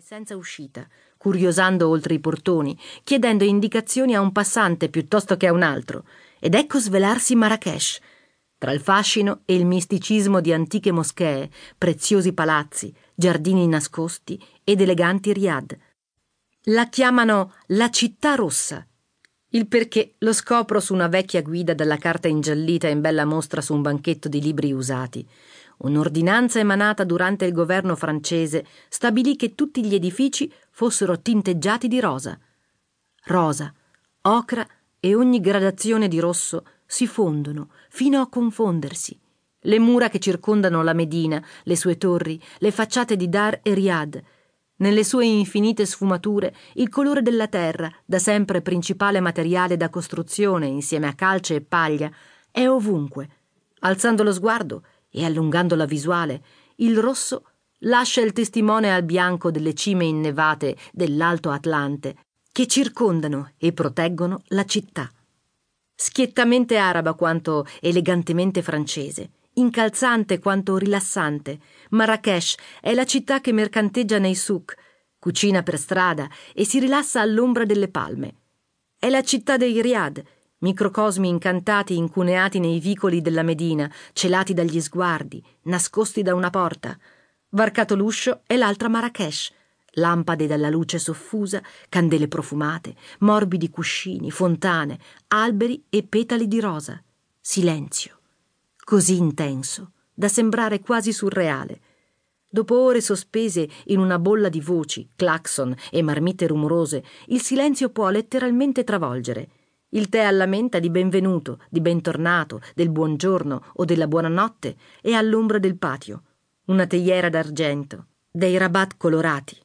senza uscita, curiosando oltre i portoni, chiedendo indicazioni a un passante piuttosto che a un altro, ed ecco svelarsi Marrakesh, tra il fascino e il misticismo di antiche moschee, preziosi palazzi, giardini nascosti ed eleganti riad. La chiamano la città rossa. Il perché lo scopro su una vecchia guida dalla carta ingiallita in bella mostra su un banchetto di libri usati. Un'ordinanza emanata durante il governo francese stabilì che tutti gli edifici fossero tinteggiati di rosa. Rosa, ocra e ogni gradazione di rosso si fondono fino a confondersi. Le mura che circondano la Medina, le sue torri, le facciate di Dar e Riyadh, nelle sue infinite sfumature, il colore della terra, da sempre principale materiale da costruzione insieme a calce e paglia, è ovunque. Alzando lo sguardo, e allungando la visuale, il rosso lascia il testimone al bianco delle cime innevate dell'Alto Atlante che circondano e proteggono la città. Schiettamente araba quanto elegantemente francese, incalzante quanto rilassante, Marrakesh è la città che mercanteggia nei souk, cucina per strada e si rilassa all'ombra delle palme. È la città dei riad, microcosmi incantati incuneati nei vicoli della Medina, celati dagli sguardi, nascosti da una porta. Varcato l'uscio è l'altra Marrakesh, lampade dalla luce soffusa, candele profumate, morbidi cuscini, fontane, alberi e petali di rosa. Silenzio, così intenso da sembrare quasi surreale. Dopo ore sospese in una bolla di voci, clacson e marmite rumorose, il silenzio può letteralmente travolgere il tè alla menta di benvenuto, di bentornato, del buongiorno o della buonanotte è all'ombra del patio, una teiera d'argento, dei rabat colorati,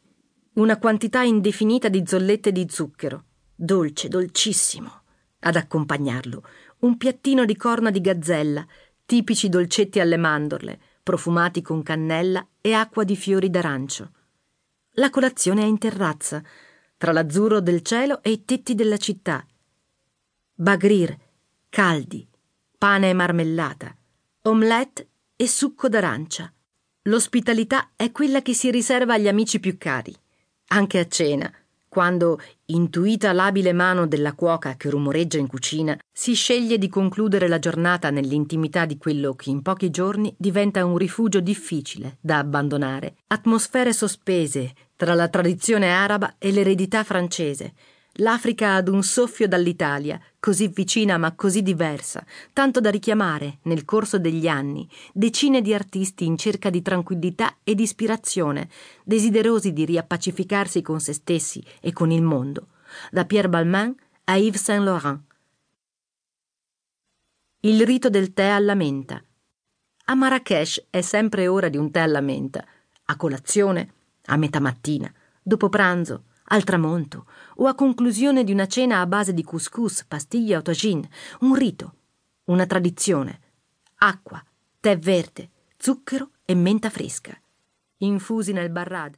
una quantità indefinita di zollette di zucchero, dolce, dolcissimo. Ad accompagnarlo, un piattino di corna di gazzella, tipici dolcetti alle mandorle, profumati con cannella e acqua di fiori d'arancio. La colazione è in terrazza, tra l'azzurro del cielo e i tetti della città, bagrir, caldi, pane e marmellata, omelette e succo d'arancia. L'ospitalità è quella che si riserva agli amici più cari, anche a cena, quando, intuita l'abile mano della cuoca che rumoreggia in cucina, si sceglie di concludere la giornata nell'intimità di quello che in pochi giorni diventa un rifugio difficile da abbandonare, atmosfere sospese tra la tradizione araba e l'eredità francese, l'Africa ad un soffio dall'Italia, così vicina ma così diversa, tanto da richiamare, nel corso degli anni, decine di artisti in cerca di tranquillità ed ispirazione, desiderosi di riappacificarsi con se stessi e con il mondo, da Pierre Balmain a Yves Saint Laurent. Il rito del tè alla menta. A Marrakesh è sempre ora di un tè alla menta, a colazione, a metà mattina, dopo pranzo, al tramonto o a conclusione di una cena a base di couscous, pastiglie o tagine, un rito, una tradizione. Acqua, tè verde, zucchero e menta fresca. Infusi nel barrad,